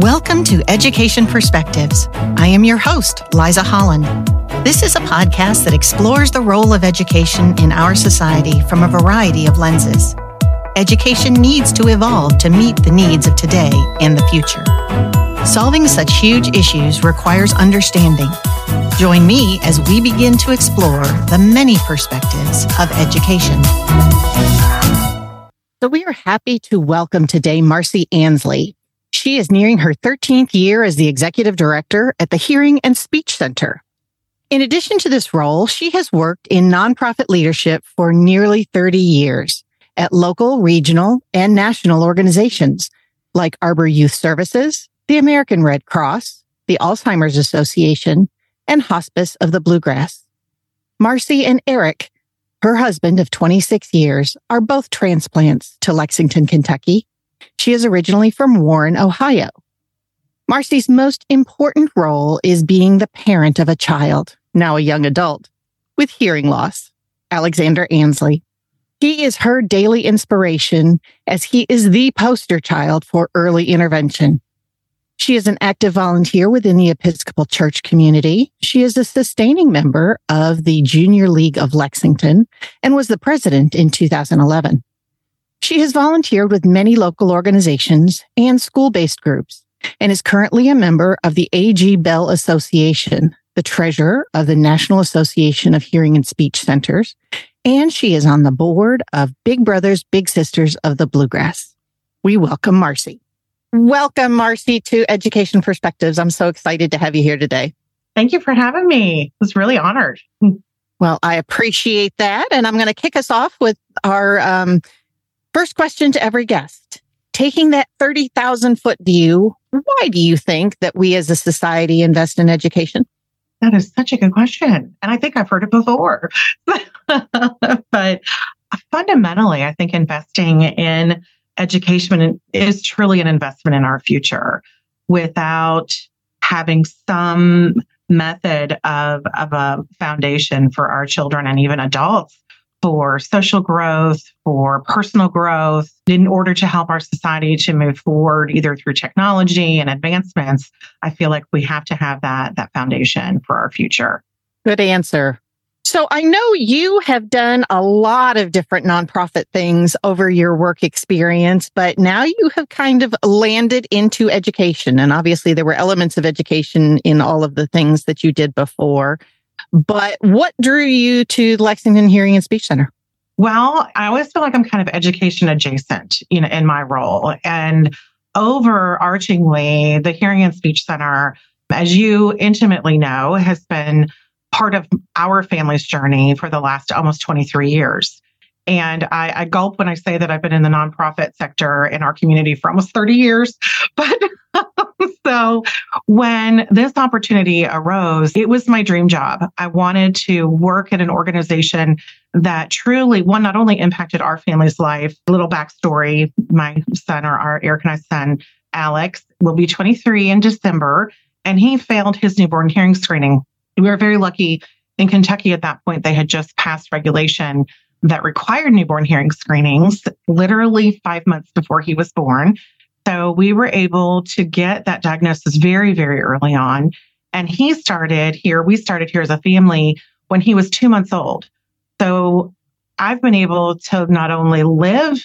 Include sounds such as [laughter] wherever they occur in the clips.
Welcome to Education Perspectives. I am your host, Liza Holland. This is a podcast that explores the role of education in our society from a variety of lenses. Education needs to evolve to meet the needs of today and the future. Solving such huge issues requires understanding. Join me as we begin to explore the many perspectives of education. So, we are happy to welcome today Marcey Ansley. She is nearing her 13th year as the executive director at the Hearing and Speech Center. In addition to this role, she has worked in nonprofit leadership for nearly 30 years at local, regional, and national organizations like Arbor Youth Services, the American Red Cross, the Alzheimer's Association, and Hospice of the Bluegrass. Marcey and Erik, her husband of 26 years, are both transplants to Lexington, Kentucky. She is originally from Warren, Ohio. Marcey's most important role is being the parent of a child, now a young adult, with hearing loss, Alexander Ansley. He is her daily inspiration as he is the poster child for early intervention. She is an active volunteer within the Episcopal Church community. She is a sustaining member of the Junior League of Lexington and was the president in 2011. She has volunteered with many local organizations and school based groups and is currently a member of the A.G. Bell Association, the treasurer of the National Association of Hearing and Speech Centers, and she is on the board of Big Brothers Big Sisters of the Bluegrass. We welcome Marcey. Welcome, Marcey, to Education Perspectives. I'm so excited to have you here today. Thank you for having me. I was really honored. [laughs] Well, I appreciate that. And I'm going to kick us off with our um, first question to every guest. Taking that 30,000 foot view, why do you think that we as a society invest in education? That is such a good question. And I think I've heard it before. [laughs] but fundamentally, I think investing in education is truly an investment in our future without having some method of, of a foundation for our children and even adults for social growth, for personal growth, in order to help our society to move forward, either through technology and advancements. I feel like we have to have that, that foundation for our future. Good answer. So I know you have done a lot of different nonprofit things over your work experience, but now you have kind of landed into education. And obviously there were elements of education in all of the things that you did before. But what drew you to Lexington Hearing and Speech Center? Well, I always feel like I'm kind of education adjacent, you know, in my role. And overarchingly, the Hearing and Speech Center, as you intimately know, has been part of our family's journey for the last almost 23 years. And I, I, gulp when I say that I've been in the nonprofit sector in our community for almost 30 years. [laughs] But um, so when this opportunity arose, it was my dream job. I wanted to work at an organization that truly, one, not only impacted our family's life, little backstory, my son or our Erik and I son, Alex, will be 23 in December, and he failed his newborn hearing screening we were very lucky in Kentucky at that point, they had just passed regulation that required newborn hearing screenings literally five months before he was born. So we were able to get that diagnosis very, very early on. And he started here, we started here as a family when he was two months old. So I've been able to not only live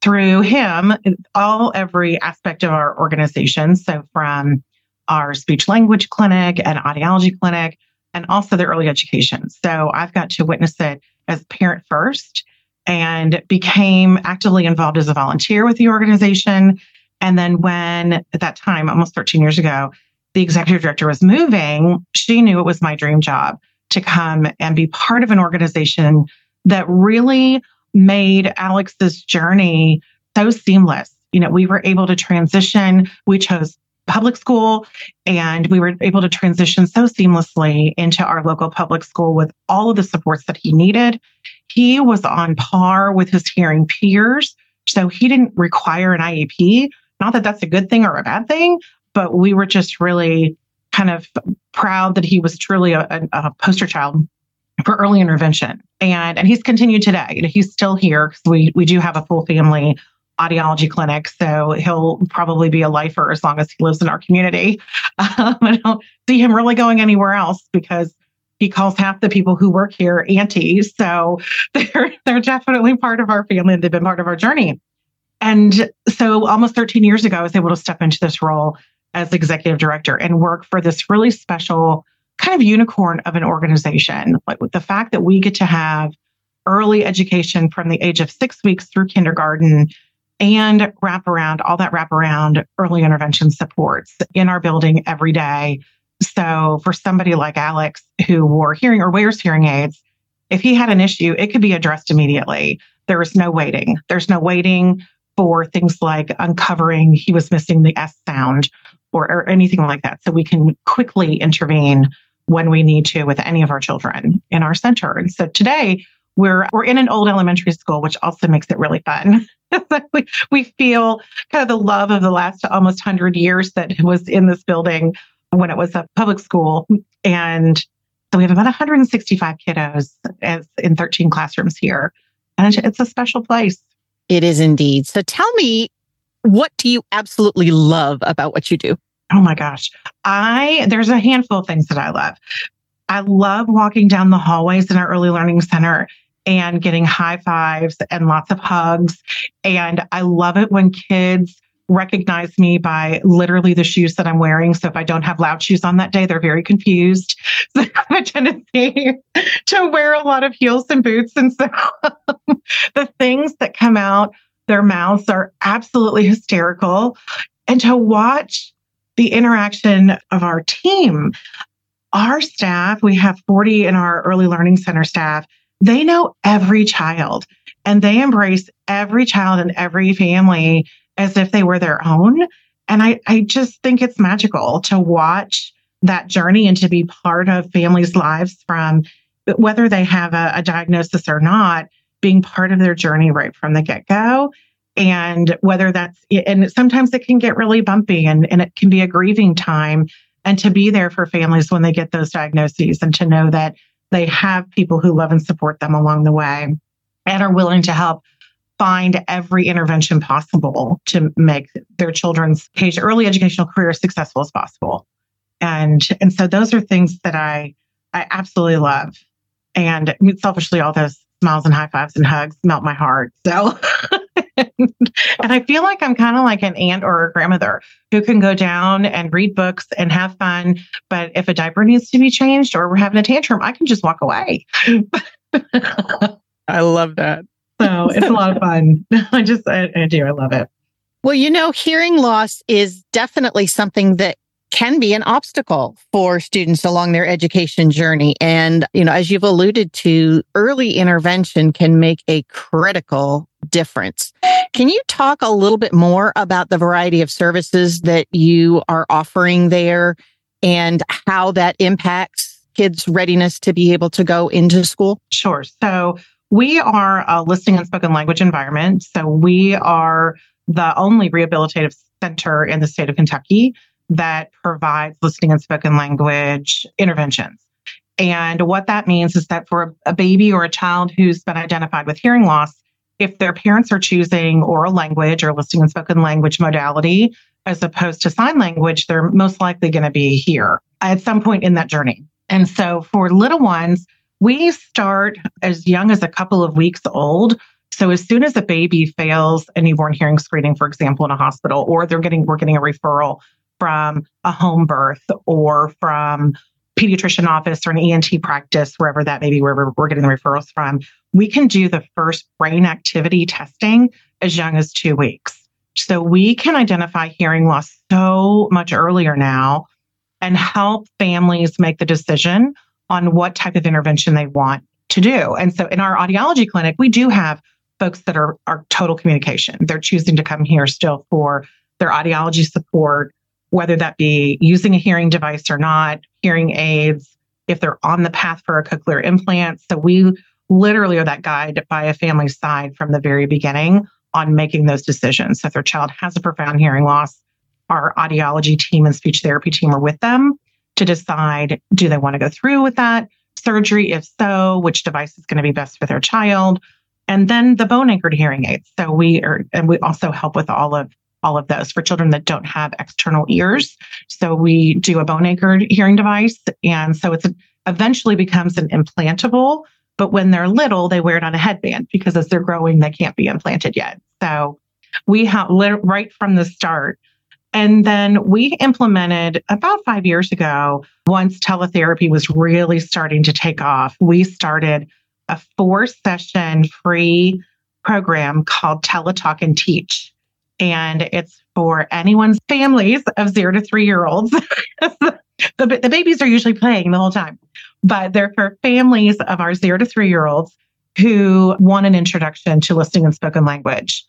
through him all every aspect of our organization. So from our speech language clinic and audiology clinic and also the early education. So I've got to witness it as parent first and became actively involved as a volunteer with the organization. And then when at that time, almost 13 years ago, the executive director was moving, she knew it was my dream job to come and be part of an organization that really made Alex's journey so seamless. You know, we were able to transition. We chose public school and we were able to transition so seamlessly into our local public school with all of the supports that he needed. He was on par with his hearing peers. So he didn't require an IEP. Not that that's a good thing or a bad thing, but we were just really kind of proud that he was truly a, a poster child for early intervention. And, and he's continued today. You know, He's still here because we, we do have a full family audiology clinic. So he'll probably be a lifer as long as he lives in our community. [laughs] Um, I don't see him really going anywhere else because he calls half the people who work here aunties. So [laughs] they're they're definitely part of our family. And they've been part of our journey. And so almost 13 years ago, I was able to step into this role as executive director and work for this really special kind of unicorn of an organization. Like the fact that we get to have early education from the age of six weeks through kindergarten and wrap around all that wrap around early intervention supports in our building every day. So for somebody like Alex who wore hearing or wears hearing aids, if he had an issue, it could be addressed immediately. There is no waiting. There's no waiting for things like uncovering he was missing the S sound or, or anything like that. So we can quickly intervene when we need to with any of our children in our center. And so today we're we're in an old elementary school, which also makes it really fun. [laughs] we, feel kind of the love of the last almost 100 years that was in this building when it was a public school. And so we have about 165 kiddos as in 13 classrooms here. And it's a special place. It is indeed. So tell me, what do you absolutely love about what you do? Oh my gosh. I there's a handful of things that I love. I love walking down the hallways in our early learning center and getting high fives and lots of hugs. And I love it when kids recognize me by literally the shoes that I'm wearing. So if I don't have loud shoes on that day, they're very confused. [laughs] So I have a tendency to wear a lot of heels and boots. And so um, the things that come out their mouths are absolutely hysterical. And to watch the interaction of our team, our staff, we have 40 in our early learning center staff, they know every child and they embrace every child and every family as if they were their own. And I, I just think it's magical to watch that journey and to be part of families' lives from whether they have a, a diagnosis or not, being part of their journey right from the get go. And whether that's, and sometimes it can get really bumpy and, and it can be a grieving time. And to be there for families when they get those diagnoses and to know that they have people who love and support them along the way and are willing to help find every intervention possible to make their children's early educational career as successful as possible. And and so those are things that I I absolutely love. And selfishly, all those smiles and high fives and hugs melt my heart. So [laughs] [laughs] and I feel like I'm kind of like an aunt or a grandmother who can go down and read books and have fun. But if a diaper needs to be changed or we're having a tantrum, I can just walk away. [laughs] I love that. So it's a lot of fun. [laughs] I just, I, I do. I love it. Well, you know, hearing loss is definitely something that can be an obstacle for students along their education journey. And, you know, as you've alluded to, early intervention can make a critical difference. Can you talk a little bit more about the variety of services that you are offering there and how that impacts kids' readiness to be able to go into school? Sure. So we are a listening and spoken language environment. So we are the only rehabilitative center in the state of Kentucky that provides listening and spoken language interventions. And what that means is that for a baby or a child who's been identified with hearing loss, if their parents are choosing oral language or listening and spoken language modality as opposed to sign language, they're most likely going to be here at some point in that journey. And so for little ones, we start as young as a couple of weeks old. So as soon as a baby fails a newborn hearing screening, for example, in a hospital, or they're getting we're getting a referral from a home birth or from pediatrician office or an ENT practice, wherever that may be, wherever we're getting the referrals from, we can do the first brain activity testing as young as two weeks. So we can identify hearing loss so much earlier now and help families make the decision on what type of intervention they want to do. And so in our audiology clinic, we do have folks that are, are total communication. They're choosing to come here still for their audiology support, whether that be using a hearing device or not, hearing aids, if they're on the path for a cochlear implant. So we literally are that guide by a family's side from the very beginning on making those decisions. So if their child has a profound hearing loss, our audiology team and speech therapy team are with them to decide do they want to go through with that surgery? If so, which device is going to be best for their child? And then the bone anchored hearing aids. So we are, and we also help with all of all of those for children that don't have external ears. So we do a bone anchored hearing device. And so it's eventually becomes an implantable, but when they're little, they wear it on a headband because as they're growing, they can't be implanted yet. So we have right from the start. And then we implemented about five years ago, once teletherapy was really starting to take off, we started a four session free program called Teletalk and Teach and it's for anyone's families of zero to three year olds. [laughs] the, the babies are usually playing the whole time, but they're for families of our zero to three year olds who want an introduction to listening and spoken language.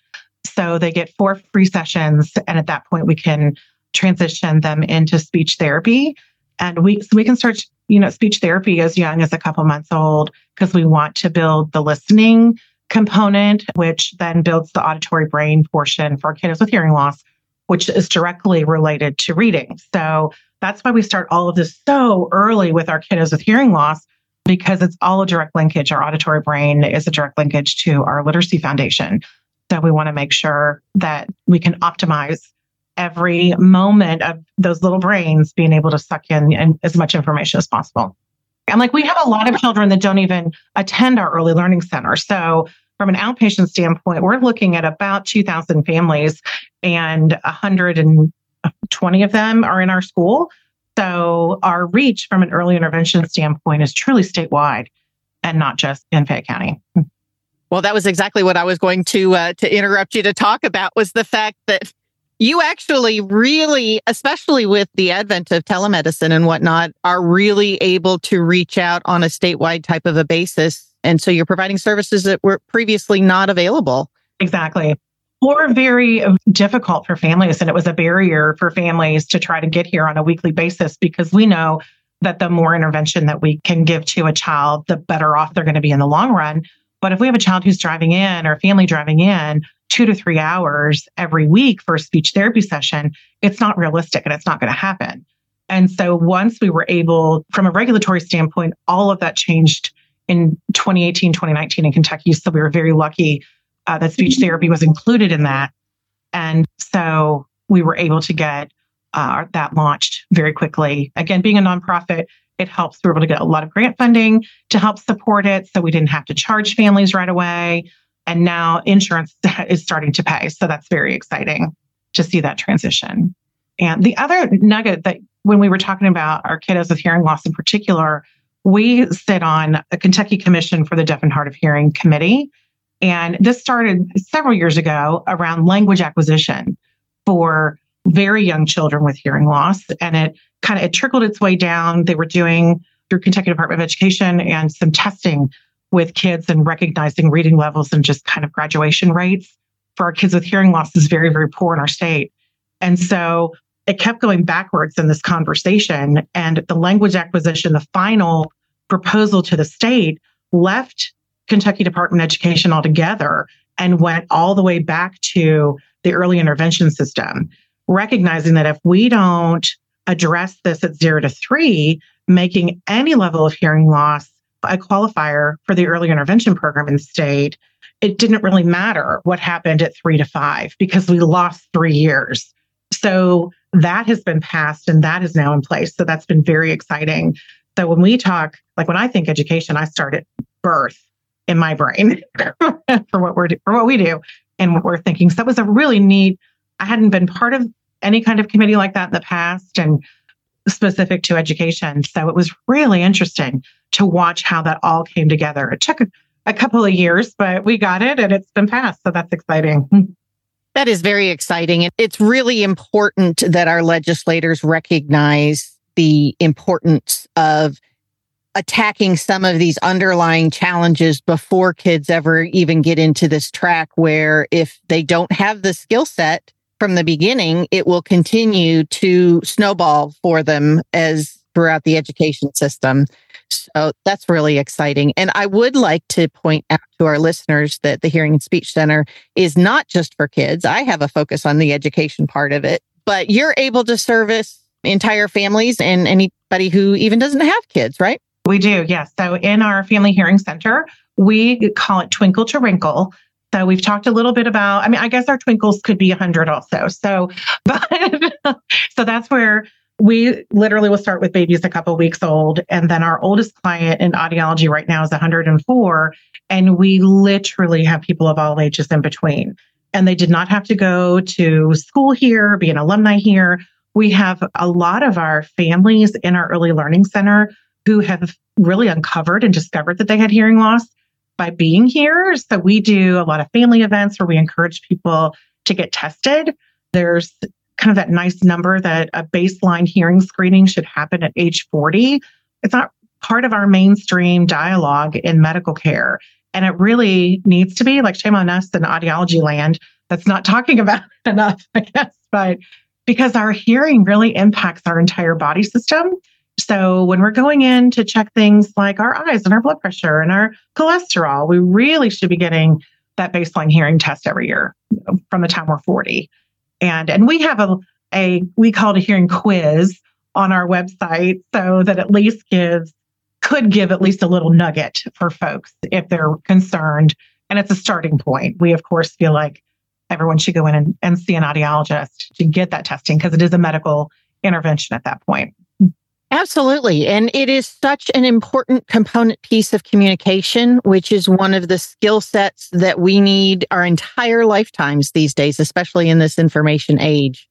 So they get four free sessions, and at that point, we can transition them into speech therapy. And we so we can start, you know, speech therapy as young as a couple months old because we want to build the listening component, which then builds the auditory brain portion for kiddos with hearing loss, which is directly related to reading. So that's why we start all of this so early with our kiddos with hearing loss, because it's all a direct linkage. Our auditory brain is a direct linkage to our literacy foundation. So we want to make sure that we can optimize every moment of those little brains being able to suck in as much information as possible. And like we have a lot of children that don't even attend our early learning center. So from an outpatient standpoint, we're looking at about 2,000 families and 120 of them are in our school. So our reach from an early intervention standpoint is truly statewide and not just in Fayette County. Well, that was exactly what I was going to uh, to interrupt you to talk about was the fact that you actually really, especially with the advent of telemedicine and whatnot, are really able to reach out on a statewide type of a basis. And so you're providing services that were previously not available. Exactly. Or very difficult for families. And it was a barrier for families to try to get here on a weekly basis because we know that the more intervention that we can give to a child, the better off they're going to be in the long run. But if we have a child who's driving in or a family driving in two to three hours every week for a speech therapy session, it's not realistic and it's not going to happen. And so once we were able, from a regulatory standpoint, all of that changed in 2018, 2019 in Kentucky. So we were very lucky uh, that speech mm-hmm. therapy was included in that. And so we were able to get uh, that launched very quickly. Again, being a nonprofit, it helps. We were able to get a lot of grant funding to help support it. So we didn't have to charge families right away. And now insurance [laughs] is starting to pay. So that's very exciting to see that transition. And the other nugget that when we were talking about our kiddos with hearing loss in particular, we sit on a Kentucky Commission for the Deaf and Hard of Hearing committee. And this started several years ago around language acquisition for very young children with hearing loss. And it kind of it trickled its way down. They were doing through Kentucky Department of Education and some testing with kids and recognizing reading levels and just kind of graduation rates for our kids with hearing loss is very, very poor in our state. And so it kept going backwards in this conversation. And the language acquisition, the final proposal to the state left Kentucky Department of Education altogether and went all the way back to the early intervention system, recognizing that if we don't address this at zero to three, making any level of hearing loss a qualifier for the early intervention program in the state, it didn't really matter what happened at three to five because we lost three years. So that has been passed and that is now in place. So that's been very exciting. So when we talk, like when I think education, I start at birth in my brain [laughs] for what we're for what we do and what we're thinking. So that was a really neat. I hadn't been part of any kind of committee like that in the past, and specific to education. So it was really interesting to watch how that all came together. It took a, a couple of years, but we got it and it's been passed. So that's exciting. [laughs] That is very exciting. And it's really important that our legislators recognize the importance of attacking some of these underlying challenges before kids ever even get into this track where if they don't have the skill set from the beginning, it will continue to snowball for them as throughout the education system. So that's really exciting. And I would like to point out to our listeners that the Hearing and Speech Center is not just for kids. I have a focus on the education part of it, but you're able to service entire families and anybody who even doesn't have kids, right? We do, yes. So in our Family Hearing Center, we call it Twinkle to Wrinkle. So we've talked a little bit about, I mean, I guess our twinkles could be 100 also. So, [laughs] but so that's where we literally will start with babies a couple weeks old. And then our oldest client in audiology right now is 104. And we literally have people of all ages in between. And they did not have to go to school here, be an alumni here. We have a lot of our families in our early learning center who have really uncovered and discovered that they had hearing loss by being here. So we do a lot of family events where we encourage people to get tested. There's kind of that nice number that a baseline hearing screening should happen at age 40. It's not part of our mainstream dialogue in medical care. And it really needs to be like shame on us in audiology land that's not talking about [laughs] enough, I guess. But because our hearing really impacts our entire body system. So when we're going in to check things like our eyes and our blood pressure and our cholesterol, we really should be getting that baseline hearing test every year from the time we're 40. And and we have a a we call it a hearing quiz on our website so that at least gives could give at least a little nugget for folks if they're concerned. And it's a starting point. We of course feel like everyone should go in and, and see an audiologist to get that testing because it is a medical intervention at that point. Absolutely. And it is such an important component piece of communication, which is one of the skill sets that we need our entire lifetimes these days, especially in this information age.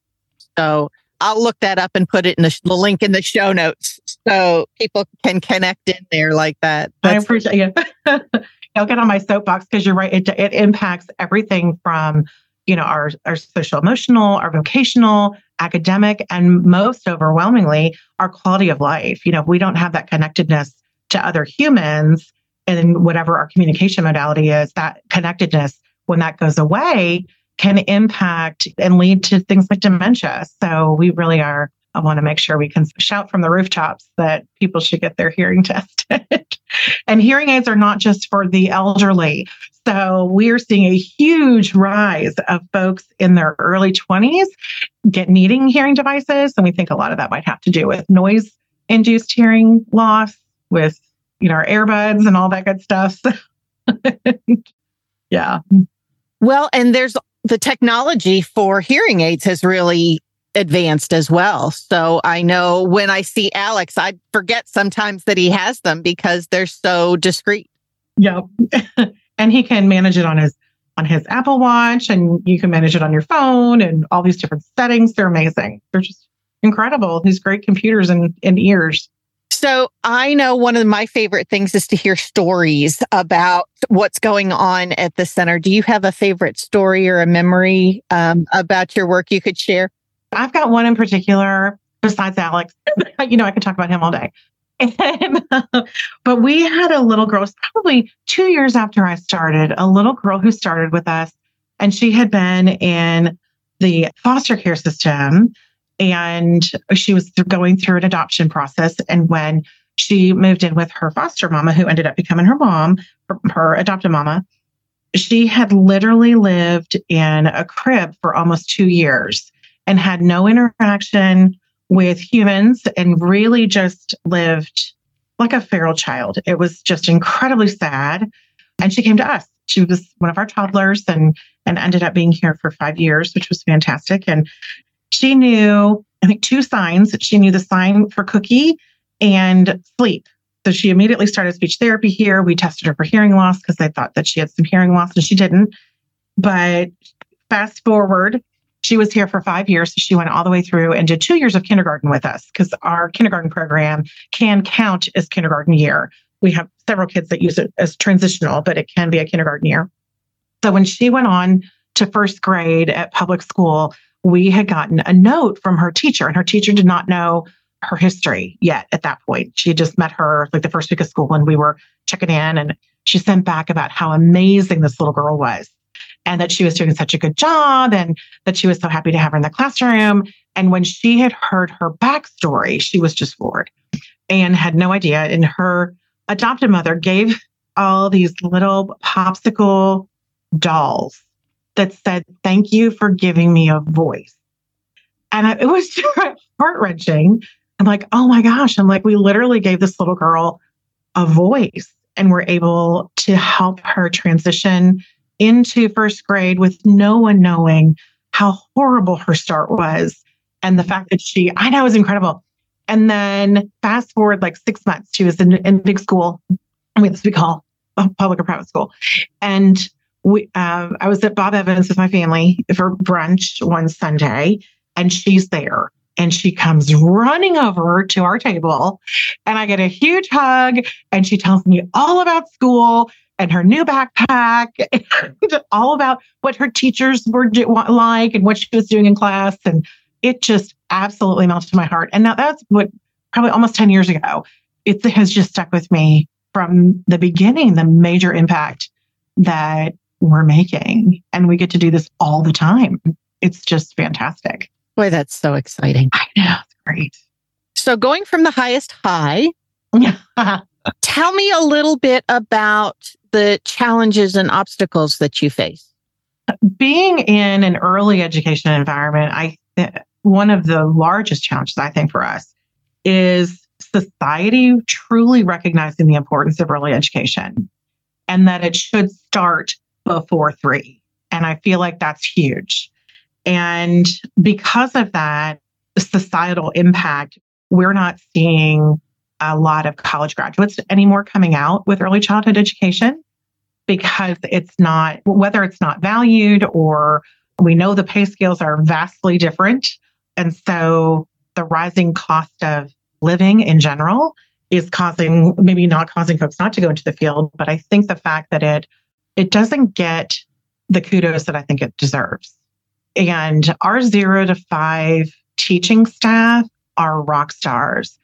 So I'll look that up and put it in the, the link in the show notes so people can connect in there like that. That's- I appreciate [laughs] it. I'll get on my soapbox because you're right. It, it impacts everything from you know our our social emotional our vocational academic and most overwhelmingly our quality of life. You know if we don't have that connectedness to other humans and whatever our communication modality is that connectedness when that goes away can impact and lead to things like dementia. So we really are I want to make sure we can shout from the rooftops that people should get their hearing [laughs] tested. and hearing aids are not just for the elderly. So we're seeing a huge rise of folks in their early 20s get needing hearing devices. And we think a lot of that might have to do with noise induced hearing loss, with you know our earbuds and all that good stuff. [laughs] yeah. Well, and there's the technology for hearing aids has really advanced as well. So I know when I see Alex, I forget sometimes that he has them because they're so discreet. Yeah. [laughs] and he can manage it on his on his Apple Watch and you can manage it on your phone and all these different settings. They're amazing. They're just incredible. These great computers and, and ears. So I know one of my favorite things is to hear stories about what's going on at the center. Do you have a favorite story or a memory um, about your work you could share? I've got one in particular besides Alex. [laughs] you know, I could talk about him all day. And, um, but we had a little girl, probably two years after I started, a little girl who started with us, and she had been in the foster care system and she was going through an adoption process. And when she moved in with her foster mama, who ended up becoming her mom, her, her adopted mama, she had literally lived in a crib for almost two years and had no interaction with humans and really just lived like a feral child. It was just incredibly sad. And she came to us. She was one of our toddlers and and ended up being here for five years, which was fantastic. And she knew, I think, two signs. She knew the sign for cookie and sleep. So she immediately started speech therapy here. We tested her for hearing loss because they thought that she had some hearing loss and she didn't. But fast forward she was here for five years. She went all the way through and did two years of kindergarten with us because our kindergarten program can count as kindergarten year. We have several kids that use it as transitional, but it can be a kindergarten year. So when she went on to first grade at public school, we had gotten a note from her teacher, and her teacher did not know her history yet at that point. She just met her like the first week of school and we were checking in and she sent back about how amazing this little girl was and that she was doing such a good job and that she was so happy to have her in the classroom. And when she had heard her backstory, she was just floored and had no idea. And her adopted mother gave all these little popsicle dolls that said, Thank you for giving me a voice. And it was [laughs] heart wrenching. I'm like, Oh my gosh. I'm like, we literally gave this little girl a voice and were able to help her transition into first grade with no one knowing how horrible her start was. And the fact that she, I know, was incredible. And then fast forward like six months, she was in, in big school. We had this big hall, public or private school. And we, uh, I was at Bob Evans with my family for brunch one Sunday, and she's there and she comes running over to our table and I get a huge hug and she tells me all about school and her new backpack [laughs] and all about what her teachers were do- like and what she was doing in class and it just absolutely melted my heart and now that's what probably almost 10 years ago it has just stuck with me from the beginning the major impact that we're making and we get to do this all the time it's just fantastic Boy, that's so exciting. I know. It's great. So, going from the highest high, [laughs] tell me a little bit about the challenges and obstacles that you face. Being in an early education environment, I one of the largest challenges I think for us is society truly recognizing the importance of early education and that it should start before 3. And I feel like that's huge. And because of that societal impact, we're not seeing a lot of college graduates anymore coming out with early childhood education because it's not, whether it's not valued or we know the pay scales are vastly different. And so the rising cost of living in general is causing, maybe not causing folks not to go into the field, but I think the fact that it, it doesn't get the kudos that I think it deserves. And our zero to five teaching staff are rock stars.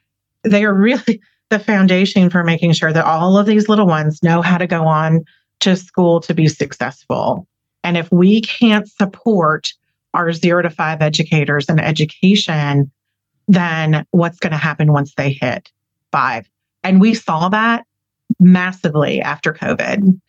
They are really [laughs] the foundation for making sure that all of these little ones know how to go on to school to be successful. And if we can't support our zero to five educators and education, then what's going to happen once they hit five? And we saw that massively after COVID.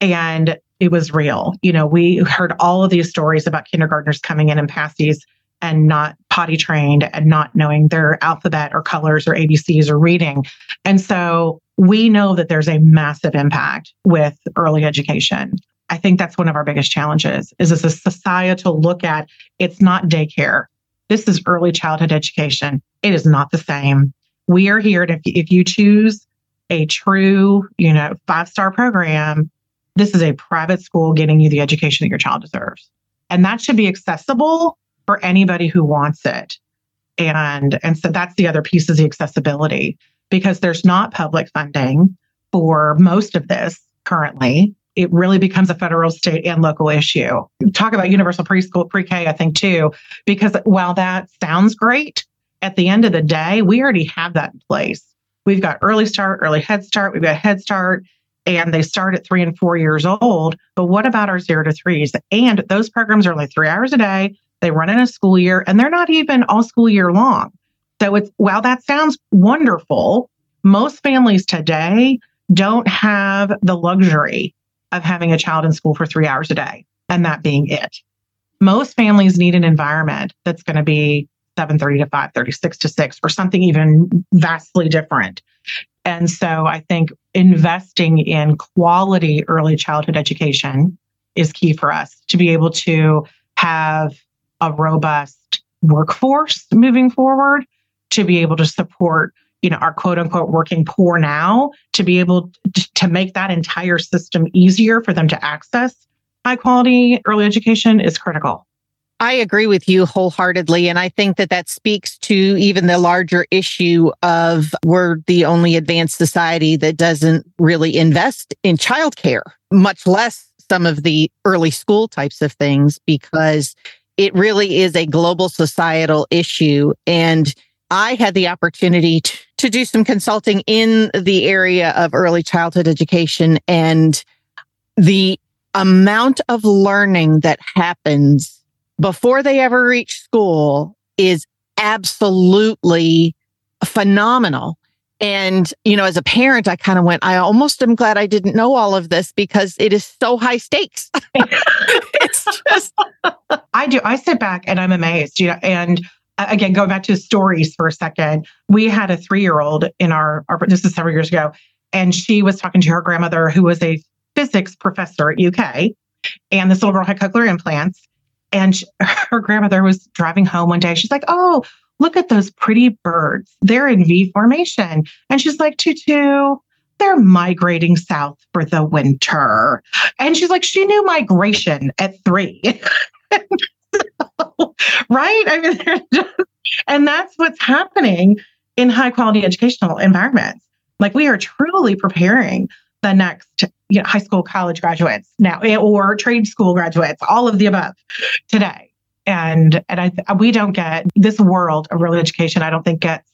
And it was real. You know, we heard all of these stories about kindergartners coming in and pasties and not potty trained and not knowing their alphabet or colors or ABCs or reading. And so we know that there's a massive impact with early education. I think that's one of our biggest challenges is as a societal look at it's not daycare. This is early childhood education. It is not the same. We are here to, if, if you choose a true, you know, five star program, this is a private school getting you the education that your child deserves. And that should be accessible for anybody who wants it. And, and so that's the other piece is the accessibility because there's not public funding for most of this currently. It really becomes a federal, state, and local issue. Talk about universal preschool, pre K, I think, too, because while that sounds great, at the end of the day, we already have that in place. We've got early start, early head start, we've got head start, and they start at three and four years old. But what about our zero to threes? And those programs are only three hours a day. They run in a school year and they're not even all school year long. So it's while that sounds wonderful, most families today don't have the luxury of having a child in school for three hours a day and that being it. Most families need an environment that's going to be 7:30 to 5:30, 6 to 6, or something even vastly different. And so I think investing in quality early childhood education is key for us to be able to have a robust workforce moving forward, to be able to support, you know, our quote unquote working poor now, to be able to make that entire system easier for them to access high quality early education is critical. I agree with you wholeheartedly. And I think that that speaks to even the larger issue of we're the only advanced society that doesn't really invest in childcare, much less some of the early school types of things, because it really is a global societal issue. And I had the opportunity to, to do some consulting in the area of early childhood education and the amount of learning that happens before they ever reach school is absolutely phenomenal. And, you know, as a parent, I kind of went, I almost am glad I didn't know all of this because it is so high stakes. [laughs] it's just, [laughs] I do. I sit back and I'm amazed, you know, and uh, again, going back to stories for a second, we had a three year old in our, our, this is several years ago, And she was talking to her grandmother, who was a physics professor at UK. And this little girl had cochlear implants. And she, [laughs] her grandmother was driving home one day. She's like, Oh, look at those pretty birds. They're in V formation. And she's like, Tutu, they're migrating south for the winter. And she's like, she knew migration at three. [laughs] right? I mean, [laughs] just, and that's what's happening in high quality educational environments. Like we are truly preparing the next you know, high school, college graduates now, eh, or trade school graduates, all of the above today. And and I we don't get this world of real education. I don't think gets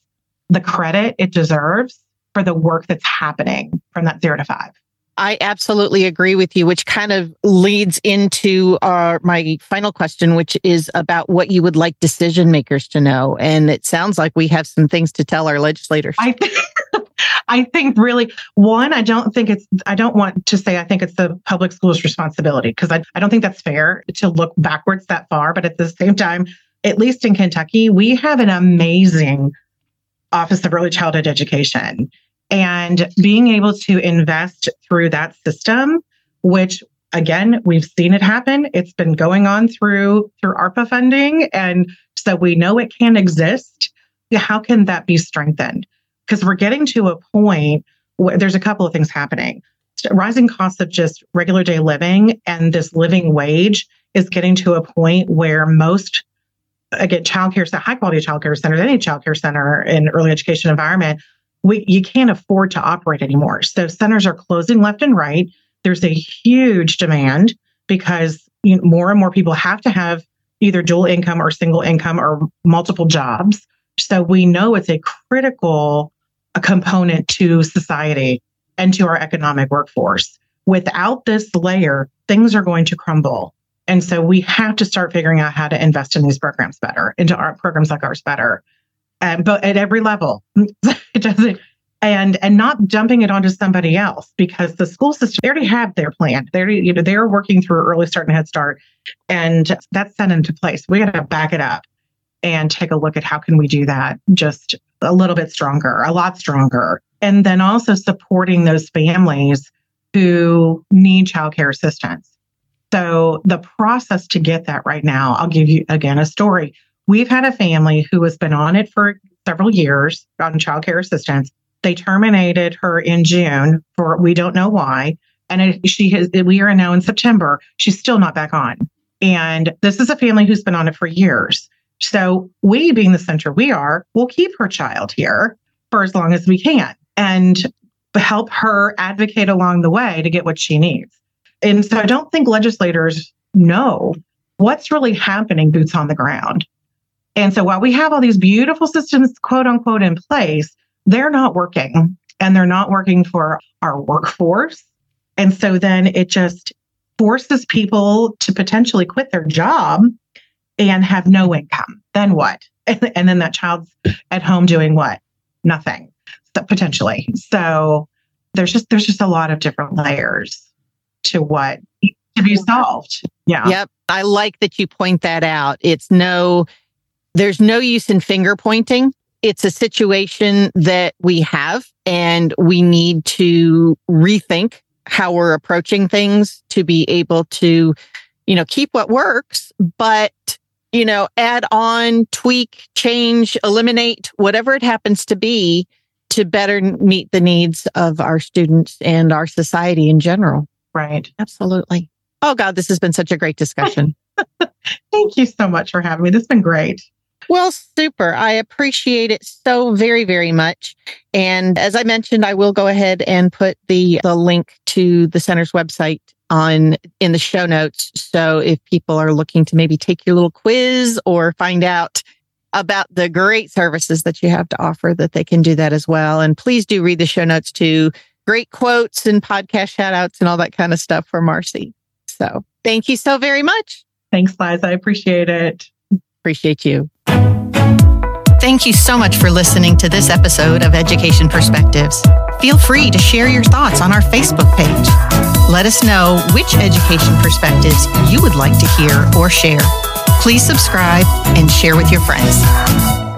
the credit it deserves for the work that's happening from that zero to five. I absolutely agree with you, which kind of leads into our my final question, which is about what you would like decision makers to know. And it sounds like we have some things to tell our legislators. I think, [laughs] I think really one, I don't think it's I don't want to say I think it's the public school's responsibility because I, I don't think that's fair to look backwards that far. But at the same time, at least in Kentucky, we have an amazing Office of Early Childhood Education. And being able to invest through that system, which again, we've seen it happen. It's been going on through through ARPA funding. And so we know it can exist. How can that be strengthened? Because we're getting to a point where there's a couple of things happening. Rising costs of just regular day living and this living wage is getting to a point where most again, childcare, high quality childcare centers, any childcare center in early education environment, we you can't afford to operate anymore. So centers are closing left and right. There's a huge demand because you know, more and more people have to have either dual income or single income or multiple jobs. So we know it's a critical a component to society and to our economic workforce. Without this layer, things are going to crumble. And so we have to start figuring out how to invest in these programs better, into our programs like ours better. But at every level, [laughs] it doesn't and and not dumping it onto somebody else because the school system they already have their plan. They're you know, they're working through early start and head start. And that's set into place. We got to back it up and take a look at how can we do that just a little bit stronger, a lot stronger. And then also supporting those families who need childcare assistance. So the process to get that right now, I'll give you again a story. We've had a family who has been on it for several years on child care assistance. They terminated her in June for we don't know why. And it, she has, we are now in September. She's still not back on. And this is a family who's been on it for years. So we, being the center we are, will keep her child here for as long as we can and help her advocate along the way to get what she needs. And so I don't think legislators know what's really happening boots on the ground. And so while we have all these beautiful systems, quote unquote, in place, they're not working and they're not working for our workforce. And so then it just forces people to potentially quit their job and have no income. Then what? [laughs] And, then that child's at home doing what? Nothing potentially. So there's just there's just a lot of different layers to what to be solved. Yeah. Yep. I like that you point that out. It's no, there's no use in finger pointing. It's a situation that we have and we need to rethink how we're approaching things to be able to, you know, keep what works, but, you know, add on, tweak, change, eliminate, whatever it happens to be to better meet the needs of our students and our society in general. Right. Absolutely. Oh, God, this has been such a great discussion. [laughs] Thank you so much for having me. This has been great. Well, super. I appreciate it so very, very much. And as I mentioned, I will go ahead and put the, the link to the center's website on in the show notes. So if people are looking to maybe take your little quiz or find out about the great services that you have to offer, that they can do that as well. And please do read the show notes too great quotes and podcast shout outs and all that kind of stuff for Marcey. So thank you so very much. Thanks, Liza. I appreciate it. Appreciate you. Thank you so much for listening to this episode of Education Perspectives. Feel free to share your thoughts on our Facebook page. Let us know which education perspectives you would like to hear or share. Please subscribe and share with your friends.